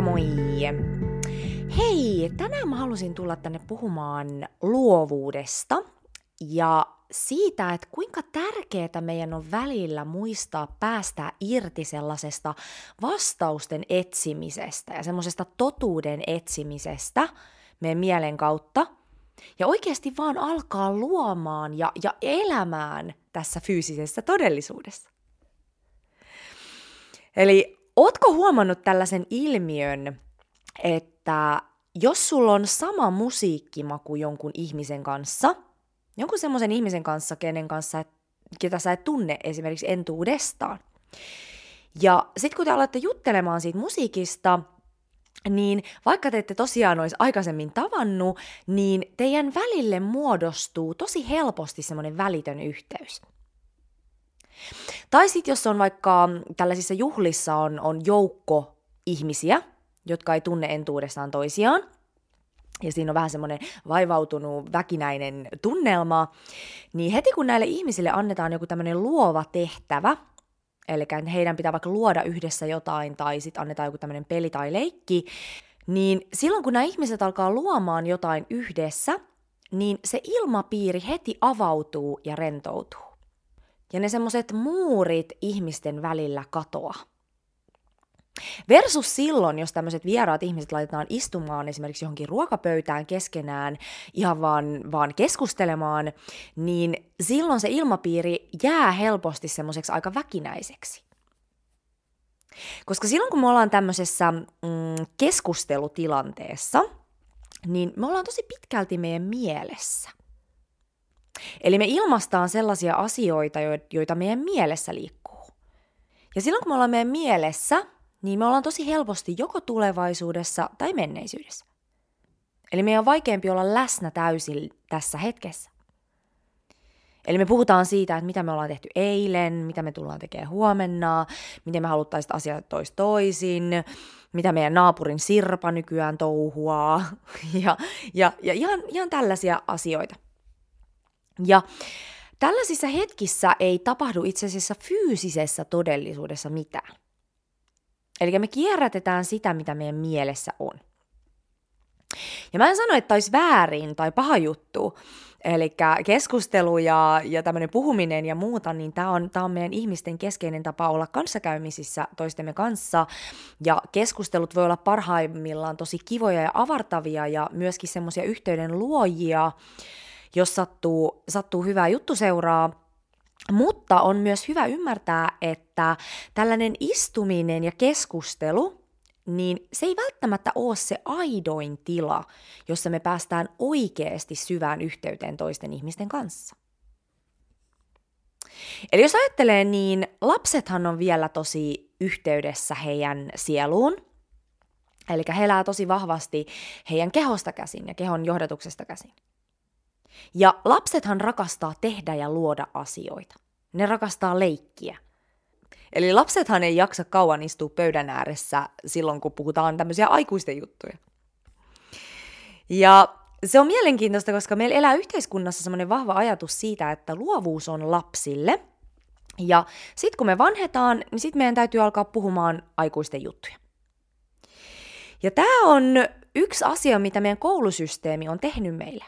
Moikka moi! Hei, tänään mä halusin tulla tänne puhumaan luovuudesta ja siitä, että kuinka tärkeää meidän on välillä muistaa päästä irti sellaisesta vastausten etsimisestä ja semmoisesta totuuden etsimisestä meidän mielen kautta ja oikeasti vaan alkaa luomaan ja, ja elämään tässä fyysisessä todellisuudessa. Eli Ootko huomannut tällaisen ilmiön, että jos sulla on sama musiikkimaku jonkun ihmisen kanssa, jonkun semmoisen ihmisen kanssa, kenen kanssa, ketä sä et tunne esimerkiksi entuudestaan, ja sitten kun te alatte juttelemaan siitä musiikista, niin vaikka te ette tosiaan olisi aikaisemmin tavannut, niin teidän välille muodostuu tosi helposti semmoinen välitön yhteys. Tai sitten jos on vaikka tällaisissa juhlissa on, on joukko ihmisiä, jotka ei tunne entuudestaan toisiaan, ja siinä on vähän semmoinen vaivautunut, väkinäinen tunnelma, niin heti kun näille ihmisille annetaan joku tämmöinen luova tehtävä, eli heidän pitää vaikka luoda yhdessä jotain, tai sitten annetaan joku tämmöinen peli tai leikki, niin silloin kun nämä ihmiset alkaa luomaan jotain yhdessä, niin se ilmapiiri heti avautuu ja rentoutuu ja ne semmoiset muurit ihmisten välillä katoa. Versus silloin, jos tämmöiset vieraat ihmiset laitetaan istumaan esimerkiksi johonkin ruokapöytään keskenään ihan vaan, vaan keskustelemaan, niin silloin se ilmapiiri jää helposti semmoiseksi aika väkinäiseksi. Koska silloin kun me ollaan tämmöisessä mm, keskustelutilanteessa, niin me ollaan tosi pitkälti meidän mielessä. Eli me ilmastaan sellaisia asioita, joita meidän mielessä liikkuu. Ja silloin kun me ollaan meidän mielessä, niin me ollaan tosi helposti joko tulevaisuudessa tai menneisyydessä. Eli meidän on vaikeampi olla läsnä täysin tässä hetkessä. Eli me puhutaan siitä, että mitä me ollaan tehty eilen, mitä me tullaan tekemään huomenna, miten me haluttaisiin asiat tois toisin, mitä meidän naapurin Sirpa nykyään touhuaa ja, ja, ja ihan, ihan tällaisia asioita. Ja tällaisissa hetkissä ei tapahdu itse asiassa fyysisessä todellisuudessa mitään. Eli me kierrätetään sitä, mitä meidän mielessä on. Ja mä en sano, että olisi väärin tai paha juttu, eli keskustelu ja, ja tämmöinen puhuminen ja muuta, niin tämä on, tää on meidän ihmisten keskeinen tapa olla kanssakäymisissä toistemme kanssa. Ja keskustelut voi olla parhaimmillaan tosi kivoja ja avartavia ja myöskin semmoisia yhteyden luojia, jos sattuu, sattuu hyvää juttu seuraa. Mutta on myös hyvä ymmärtää, että tällainen istuminen ja keskustelu, niin se ei välttämättä ole se aidoin tila, jossa me päästään oikeasti syvään yhteyteen toisten ihmisten kanssa. Eli jos ajattelee, niin lapsethan on vielä tosi yhteydessä heidän sieluun, eli he elää tosi vahvasti heidän kehosta käsin ja kehon johdatuksesta käsin. Ja lapsethan rakastaa tehdä ja luoda asioita. Ne rakastaa leikkiä. Eli lapsethan ei jaksa kauan istua pöydän ääressä silloin, kun puhutaan tämmöisiä aikuisten juttuja. Ja se on mielenkiintoista, koska meillä elää yhteiskunnassa semmoinen vahva ajatus siitä, että luovuus on lapsille. Ja sitten kun me vanhetaan, niin sitten meidän täytyy alkaa puhumaan aikuisten juttuja. Ja tämä on yksi asia, mitä meidän koulusysteemi on tehnyt meille.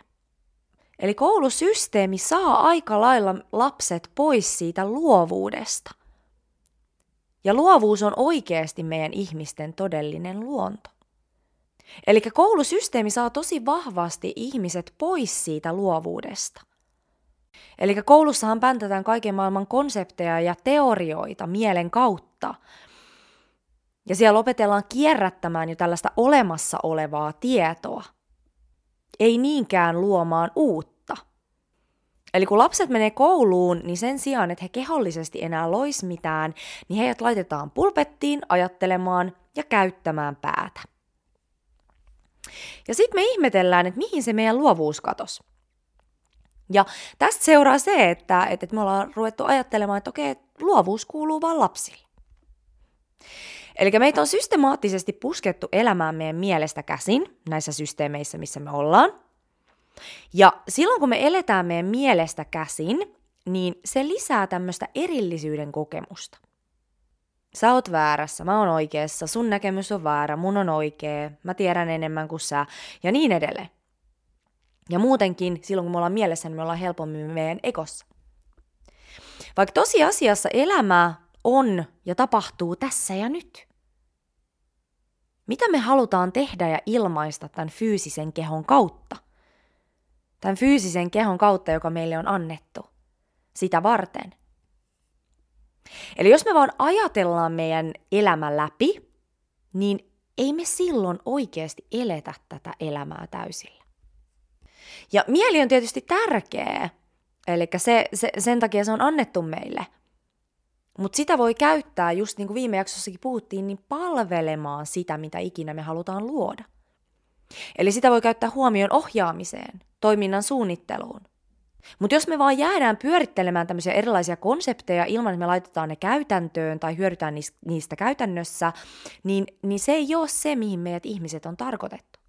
Eli koulusysteemi saa aika lailla lapset pois siitä luovuudesta. Ja luovuus on oikeasti meidän ihmisten todellinen luonto. Eli koulusysteemi saa tosi vahvasti ihmiset pois siitä luovuudesta. Eli koulussahan päntätään kaiken maailman konsepteja ja teorioita mielen kautta. Ja siellä opetellaan kierrättämään jo tällaista olemassa olevaa tietoa – ei niinkään luomaan uutta. Eli kun lapset menee kouluun, niin sen sijaan, että he kehollisesti enää lois mitään, niin heidät laitetaan pulpettiin ajattelemaan ja käyttämään päätä. Ja sitten me ihmetellään, että mihin se meidän luovuus katos. Ja tästä seuraa se, että, että me ollaan ruvettu ajattelemaan, että okei, luovuus kuuluu vain lapsille. Eli meitä on systemaattisesti puskettu elämään meidän mielestä käsin näissä systeemeissä, missä me ollaan. Ja silloin kun me eletään meidän mielestä käsin, niin se lisää tämmöistä erillisyyden kokemusta. Sä oot väärässä, mä oon oikeassa, sun näkemys on väärä, mun on oikea, mä tiedän enemmän kuin sä, ja niin edelleen. Ja muutenkin, silloin kun me ollaan mielessä, niin me ollaan helpommin meidän ekossa. Vaikka tosiasiassa elämä on ja tapahtuu tässä ja nyt. Mitä me halutaan tehdä ja ilmaista tämän fyysisen kehon kautta? Tämän fyysisen kehon kautta, joka meille on annettu. Sitä varten. Eli jos me vaan ajatellaan meidän elämä läpi, niin ei me silloin oikeasti eletä tätä elämää täysillä. Ja mieli on tietysti tärkeä, eli se, se, sen takia se on annettu meille. Mutta sitä voi käyttää, just niin kuin viime jaksossakin puhuttiin, niin palvelemaan sitä, mitä ikinä me halutaan luoda. Eli sitä voi käyttää huomion ohjaamiseen, toiminnan suunnitteluun, mutta jos me vaan jäädään pyörittelemään tämmöisiä erilaisia konsepteja ilman, että me laitetaan ne käytäntöön tai hyödytään niistä käytännössä, niin, niin se ei ole se, mihin meidät ihmiset on tarkoitettu.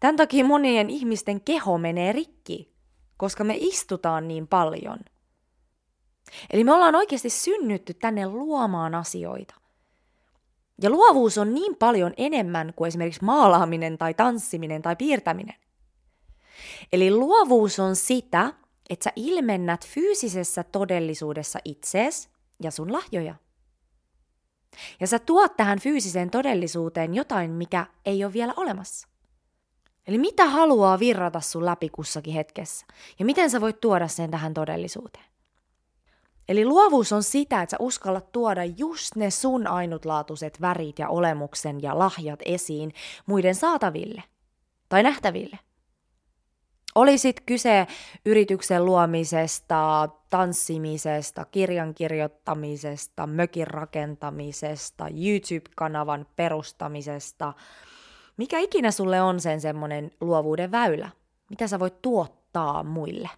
Tämän takia monien ihmisten keho menee rikki, koska me istutaan niin paljon. Eli me ollaan oikeasti synnytty tänne luomaan asioita. Ja luovuus on niin paljon enemmän kuin esimerkiksi maalaaminen tai tanssiminen tai piirtäminen. Eli luovuus on sitä, että sä ilmennät fyysisessä todellisuudessa itsees ja sun lahjoja. Ja sä tuot tähän fyysiseen todellisuuteen jotain, mikä ei ole vielä olemassa. Eli mitä haluaa virrata sun läpi kussakin hetkessä? Ja miten sä voit tuoda sen tähän todellisuuteen? Eli luovuus on sitä, että sä uskallat tuoda just ne sun ainutlaatuiset värit ja olemuksen ja lahjat esiin muiden saataville tai nähtäville. Olisit kyse yrityksen luomisesta, tanssimisesta, kirjan kirjoittamisesta, mökin rakentamisesta, YouTube-kanavan perustamisesta, mikä ikinä sulle on sen semmoinen luovuuden väylä, mitä sä voit tuottaa muille.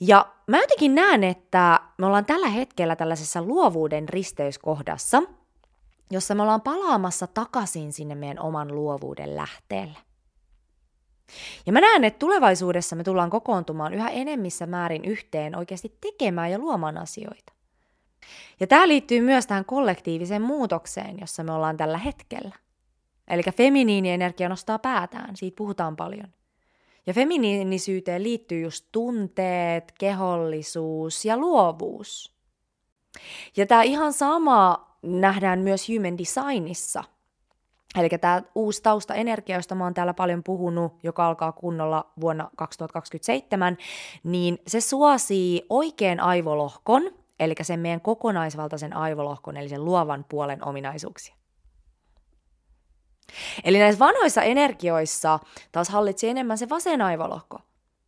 Ja mä jotenkin näen, että me ollaan tällä hetkellä tällaisessa luovuuden risteyskohdassa, jossa me ollaan palaamassa takaisin sinne meidän oman luovuuden lähteelle. Ja mä näen, että tulevaisuudessa me tullaan kokoontumaan yhä enemmissä määrin yhteen oikeasti tekemään ja luomaan asioita. Ja tämä liittyy myös tähän kollektiiviseen muutokseen, jossa me ollaan tällä hetkellä. Eli feminiinienergia nostaa päätään, siitä puhutaan paljon. Ja feminiinisyyteen liittyy just tunteet, kehollisuus ja luovuus. Ja tämä ihan sama nähdään myös human designissa – Eli tämä uusi taustaenergia, josta mä oon täällä paljon puhunut, joka alkaa kunnolla vuonna 2027, niin se suosii oikean aivolohkon, eli sen meidän kokonaisvaltaisen aivolohkon, eli sen luovan puolen ominaisuuksia. Eli näissä vanhoissa energioissa taas hallitsee enemmän se vasen aivolohko.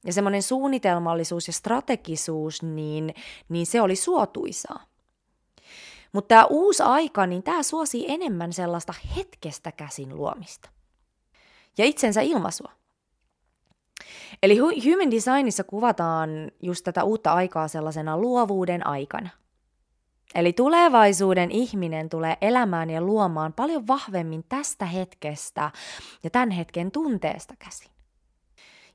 Ja semmoinen suunnitelmallisuus ja strategisuus, niin, niin se oli suotuisaa. Mutta tämä uusi aika, niin tämä suosii enemmän sellaista hetkestä käsin luomista. Ja itsensä ilmaisua. Eli human designissa kuvataan just tätä uutta aikaa sellaisena luovuuden aikana. Eli tulevaisuuden ihminen tulee elämään ja luomaan paljon vahvemmin tästä hetkestä ja tämän hetken tunteesta käsin.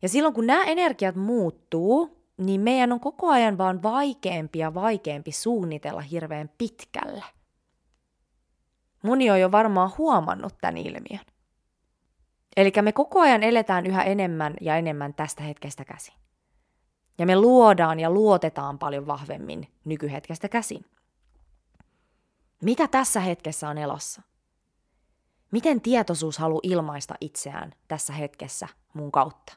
Ja silloin kun nämä energiat muuttuu, niin meidän on koko ajan vaan vaikeampi ja vaikeampi suunnitella hirveän pitkälle. Moni on jo varmaan huomannut tämän ilmiön. Eli me koko ajan eletään yhä enemmän ja enemmän tästä hetkestä käsin. Ja me luodaan ja luotetaan paljon vahvemmin nykyhetkestä käsin. Mitä tässä hetkessä on elossa? Miten tietoisuus haluaa ilmaista itseään tässä hetkessä mun kautta?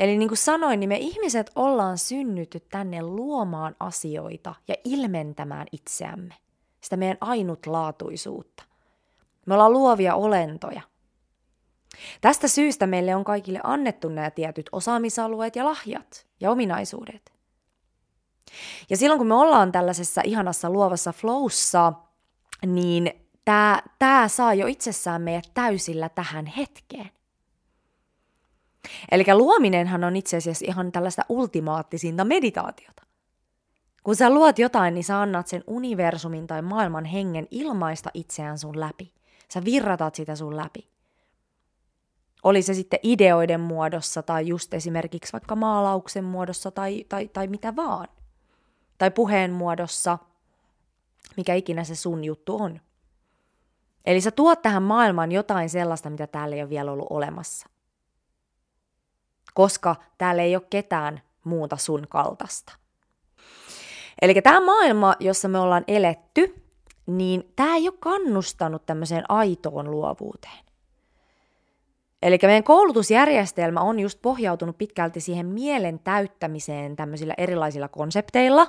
Eli niin kuin sanoin, niin me ihmiset ollaan synnytty tänne luomaan asioita ja ilmentämään itseämme, sitä meidän ainutlaatuisuutta. Me ollaan luovia olentoja. Tästä syystä meille on kaikille annettu nämä tietyt osaamisalueet ja lahjat ja ominaisuudet. Ja silloin kun me ollaan tällaisessa ihanassa luovassa flowssa, niin tämä saa jo itsessään meidät täysillä tähän hetkeen. Eli luominenhan on itse asiassa ihan tällaista ultimaattisinta meditaatiota. Kun sä luot jotain, niin sä annat sen universumin tai maailman hengen ilmaista itseään sun läpi. Sä virratat sitä sun läpi. Oli se sitten ideoiden muodossa tai just esimerkiksi vaikka maalauksen muodossa tai, tai, tai mitä vaan. Tai puheen muodossa. mikä ikinä se sun juttu on. Eli sä tuot tähän maailmaan jotain sellaista, mitä täällä ei ole vielä ollut olemassa. Koska täällä ei ole ketään muuta sun kaltaista. Eli tämä maailma, jossa me ollaan eletty, niin tämä ei ole kannustanut tämmöiseen aitoon luovuuteen. Eli meidän koulutusjärjestelmä on just pohjautunut pitkälti siihen mielen täyttämiseen tämmöisillä erilaisilla konsepteilla,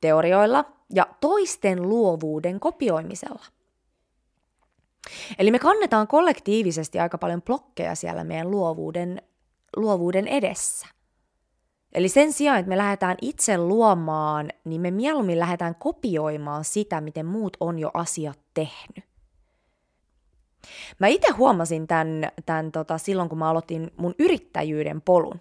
teorioilla ja toisten luovuuden kopioimisella. Eli me kannetaan kollektiivisesti aika paljon blokkeja siellä meidän luovuuden, luovuuden edessä. Eli sen sijaan, että me lähdetään itse luomaan, niin me mieluummin lähdetään kopioimaan sitä, miten muut on jo asiat tehnyt. Mä itse huomasin tämän, tämän tota, silloin, kun mä aloitin mun yrittäjyyden polun.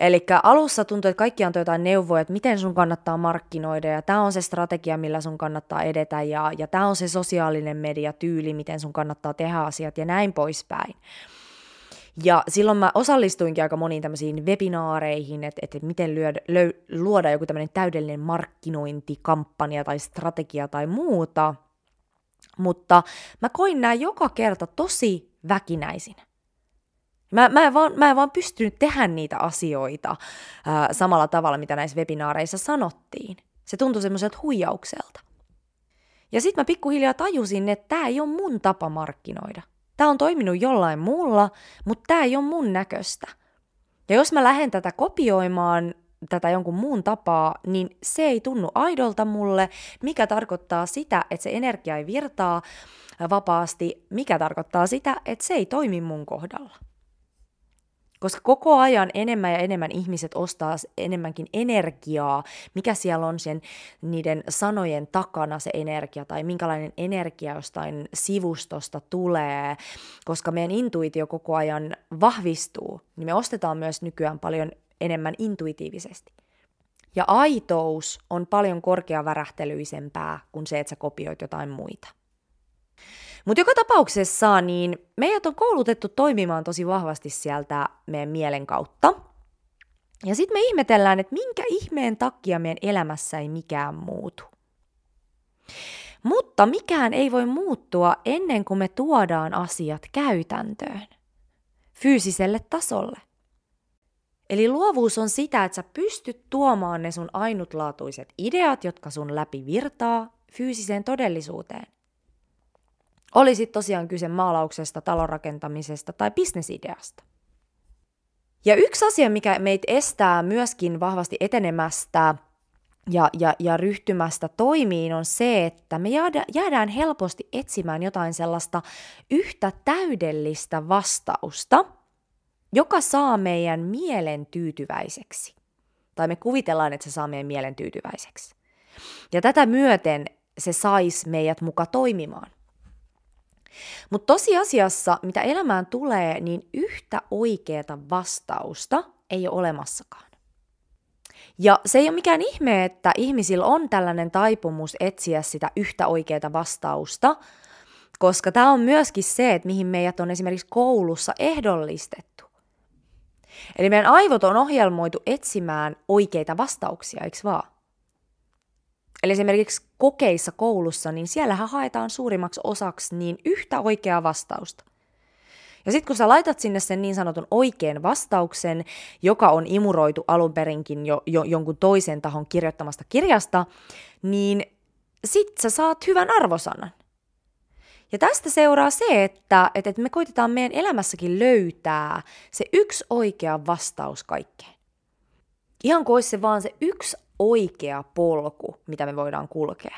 Eli alussa tuntui, että kaikki antoi jotain neuvoja, että miten sun kannattaa markkinoida, ja tämä on se strategia, millä sun kannattaa edetä, ja, ja tämä on se sosiaalinen media tyyli, miten sun kannattaa tehdä asiat, ja näin poispäin. Ja silloin mä osallistuinkin aika moniin tämmöisiin webinaareihin, että, että miten lyödä, löy, luoda joku tämmöinen täydellinen markkinointikampanja tai strategia tai muuta. Mutta mä koin nämä joka kerta tosi väkinäisinä. Mä, mä, en vaan, mä en vaan pystynyt tehdä niitä asioita ää, samalla tavalla, mitä näissä webinaareissa sanottiin. Se tuntui semmoiselta huijaukselta. Ja sitten mä pikkuhiljaa tajusin, että tämä ei ole mun tapa markkinoida. Tämä on toiminut jollain muulla, mutta tämä ei ole mun näköistä. Ja jos mä lähden tätä kopioimaan, tätä jonkun muun tapaa, niin se ei tunnu aidolta mulle, mikä tarkoittaa sitä, että se energia ei virtaa vapaasti, mikä tarkoittaa sitä, että se ei toimi mun kohdalla. Koska koko ajan enemmän ja enemmän ihmiset ostaa enemmänkin energiaa, mikä siellä on sen niiden sanojen takana se energia tai minkälainen energia jostain sivustosta tulee, koska meidän intuitio koko ajan vahvistuu, niin me ostetaan myös nykyään paljon enemmän intuitiivisesti. Ja aitous on paljon korkeavärähtelyisempää kuin se, että sä kopioit jotain muita. Mutta joka tapauksessa niin meidät on koulutettu toimimaan tosi vahvasti sieltä meidän mielen kautta. Ja sitten me ihmetellään, että minkä ihmeen takia meidän elämässä ei mikään muutu. Mutta mikään ei voi muuttua ennen kuin me tuodaan asiat käytäntöön, fyysiselle tasolle. Eli luovuus on sitä, että sä pystyt tuomaan ne sun ainutlaatuiset ideat, jotka sun läpi virtaa, fyysiseen todellisuuteen. Oli tosiaan kyse maalauksesta, talonrakentamisesta tai bisnesideasta. Ja yksi asia, mikä meitä estää myöskin vahvasti etenemästä ja, ja, ja ryhtymästä toimiin, on se, että me jäädä, jäädään helposti etsimään jotain sellaista yhtä täydellistä vastausta, joka saa meidän mielen tyytyväiseksi. Tai me kuvitellaan, että se saa meidän mielen tyytyväiseksi. Ja tätä myöten se saisi meidät muka toimimaan. Mutta tosiasiassa, mitä elämään tulee, niin yhtä oikeata vastausta ei ole olemassakaan. Ja se ei ole mikään ihme, että ihmisillä on tällainen taipumus etsiä sitä yhtä oikeaa vastausta, koska tämä on myöskin se, että mihin meidät on esimerkiksi koulussa ehdollistettu. Eli meidän aivot on ohjelmoitu etsimään oikeita vastauksia, eikö vaan? Eli esimerkiksi kokeissa koulussa, niin siellähän haetaan suurimmaksi osaksi niin yhtä oikeaa vastausta. Ja sitten kun sä laitat sinne sen niin sanotun oikean vastauksen, joka on imuroitu alun perinkin jo, jo jonkun toisen tahon kirjoittamasta kirjasta, niin sit sä saat hyvän arvosanan. Ja tästä seuraa se, että, että me koitetaan meidän elämässäkin löytää se yksi oikea vastaus kaikkeen. Ihan kuin se vaan se yksi oikea polku, mitä me voidaan kulkea.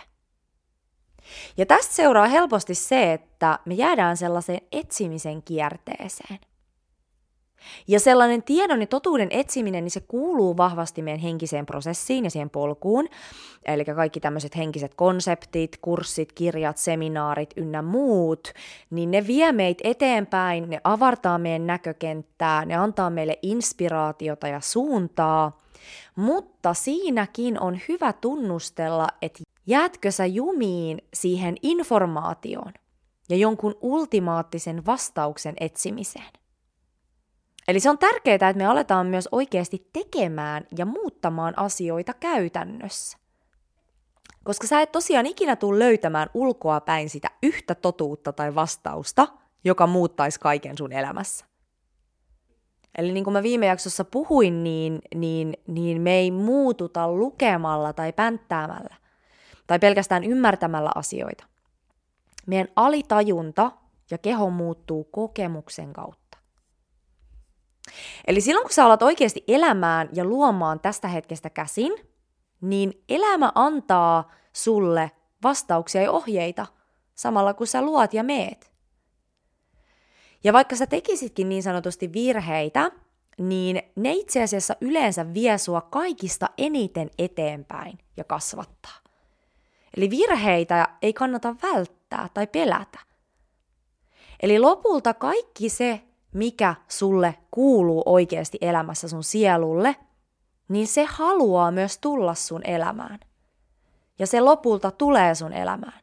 Ja tästä seuraa helposti se, että me jäädään sellaiseen etsimisen kierteeseen. Ja sellainen tiedon ja totuuden etsiminen, niin se kuuluu vahvasti meidän henkiseen prosessiin ja siihen polkuun. Eli kaikki tämmöiset henkiset konseptit, kurssit, kirjat, seminaarit ynnä muut, niin ne vie meitä eteenpäin, ne avartaa meidän näkökenttää, ne antaa meille inspiraatiota ja suuntaa. Mutta siinäkin on hyvä tunnustella, että jäätkö sä jumiin siihen informaatioon ja jonkun ultimaattisen vastauksen etsimiseen. Eli se on tärkeää, että me aletaan myös oikeasti tekemään ja muuttamaan asioita käytännössä. Koska sä et tosiaan ikinä tule löytämään ulkoa päin sitä yhtä totuutta tai vastausta, joka muuttaisi kaiken sun elämässä. Eli niin kuin mä viime jaksossa puhuin, niin, niin, niin me ei muututa lukemalla tai pänttäämällä tai pelkästään ymmärtämällä asioita. Meidän alitajunta ja keho muuttuu kokemuksen kautta. Eli silloin kun sä alat oikeasti elämään ja luomaan tästä hetkestä käsin, niin elämä antaa sulle vastauksia ja ohjeita samalla kun sä luot ja meet. Ja vaikka sä tekisitkin niin sanotusti virheitä, niin ne itse asiassa yleensä vie sua kaikista eniten eteenpäin ja kasvattaa. Eli virheitä ei kannata välttää tai pelätä. Eli lopulta kaikki se, mikä sulle kuuluu oikeasti elämässä sun sielulle, niin se haluaa myös tulla sun elämään. Ja se lopulta tulee sun elämään.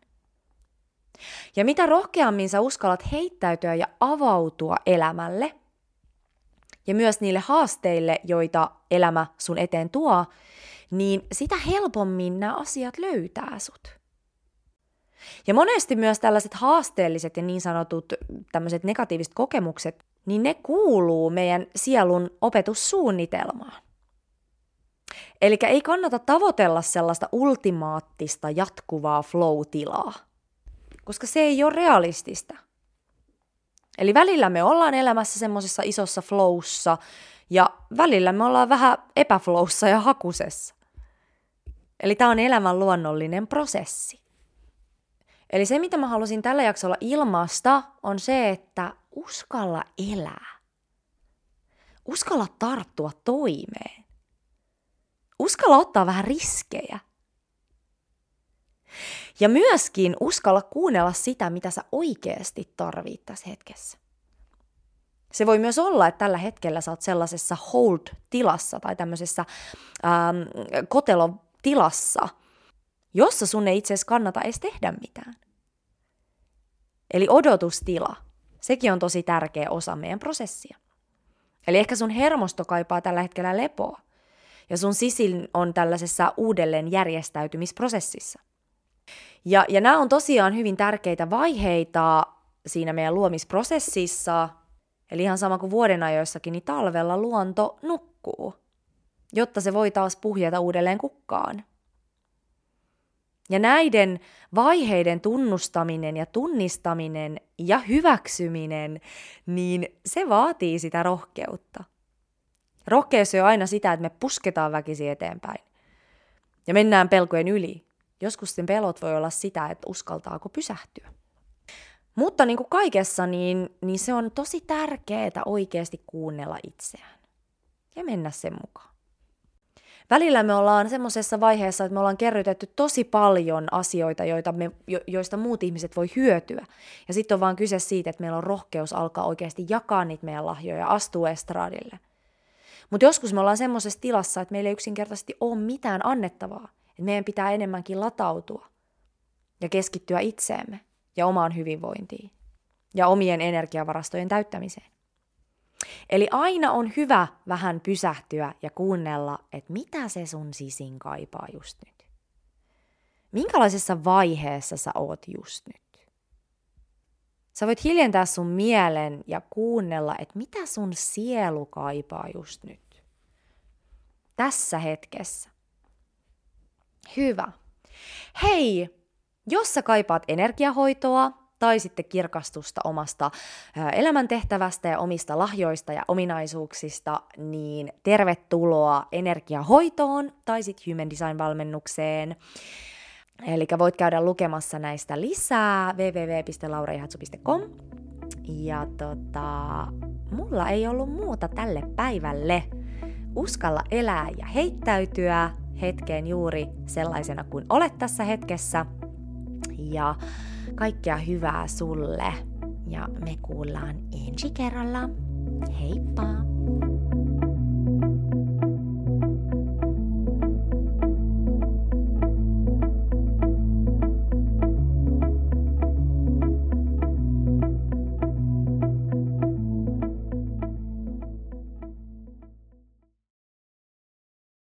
Ja mitä rohkeammin sä uskallat heittäytyä ja avautua elämälle, ja myös niille haasteille, joita elämä sun eteen tuo, niin sitä helpommin nämä asiat löytää sut. Ja monesti myös tällaiset haasteelliset ja niin sanotut tämmöiset negatiiviset kokemukset, niin ne kuuluu meidän sielun opetussuunnitelmaan. Eli ei kannata tavoitella sellaista ultimaattista jatkuvaa flow-tilaa, koska se ei ole realistista. Eli välillä me ollaan elämässä semmoisessa isossa flowssa ja välillä me ollaan vähän epäflowssa ja hakusessa. Eli tämä on elämän luonnollinen prosessi. Eli se, mitä mä halusin tällä jaksolla ilmaista, on se, että uskalla elää. Uskalla tarttua toimeen. Uskalla ottaa vähän riskejä. Ja myöskin uskalla kuunnella sitä, mitä sä oikeasti tarvit tässä hetkessä. Se voi myös olla, että tällä hetkellä sä oot sellaisessa hold-tilassa tai tämmöisessä ähm, kotelotilassa, jossa sun ei itse asiassa kannata edes tehdä mitään. Eli odotustila, sekin on tosi tärkeä osa meidän prosessia. Eli ehkä sun hermosto kaipaa tällä hetkellä lepoa, ja sun sisin on tällaisessa uudelleen järjestäytymisprosessissa. Ja, ja nämä on tosiaan hyvin tärkeitä vaiheita siinä meidän luomisprosessissa, eli ihan sama kuin vuoden ajoissakin, niin talvella luonto nukkuu, jotta se voi taas puhjata uudelleen kukkaan. Ja näiden vaiheiden tunnustaminen ja tunnistaminen ja hyväksyminen, niin se vaatii sitä rohkeutta. Rohkeus on aina sitä, että me pusketaan väkisin eteenpäin. Ja mennään pelkojen yli. Joskus sen pelot voi olla sitä, että uskaltaako pysähtyä. Mutta niin kuin kaikessa, niin, niin se on tosi tärkeää oikeasti kuunnella itseään ja mennä sen mukaan. Välillä me ollaan semmoisessa vaiheessa, että me ollaan kerrytetty tosi paljon asioita, joita me, jo, joista muut ihmiset voi hyötyä. Ja sitten on vaan kyse siitä, että meillä on rohkeus alkaa oikeasti jakaa niitä meidän lahjoja ja astua estraadille. Mutta joskus me ollaan semmoisessa tilassa, että meillä ei yksinkertaisesti ole mitään annettavaa. Että meidän pitää enemmänkin latautua ja keskittyä itseemme ja omaan hyvinvointiin ja omien energiavarastojen täyttämiseen. Eli aina on hyvä vähän pysähtyä ja kuunnella, että mitä se sun sisin kaipaa just nyt. Minkälaisessa vaiheessa sä oot just nyt? Sä voit hiljentää sun mielen ja kuunnella, että mitä sun sielu kaipaa just nyt. Tässä hetkessä. Hyvä. Hei, jos sä kaipaat energiahoitoa tai sitten kirkastusta omasta elämäntehtävästä ja omista lahjoista ja ominaisuuksista, niin tervetuloa energiahoitoon tai sitten Human Design-valmennukseen. Eli voit käydä lukemassa näistä lisää www.lauraihatsu.com. Ja tota, mulla ei ollut muuta tälle päivälle. Uskalla elää ja heittäytyä hetkeen juuri sellaisena kuin olet tässä hetkessä. Ja kaikkea hyvää sulle ja me kuullaan ensi kerralla. Heippa!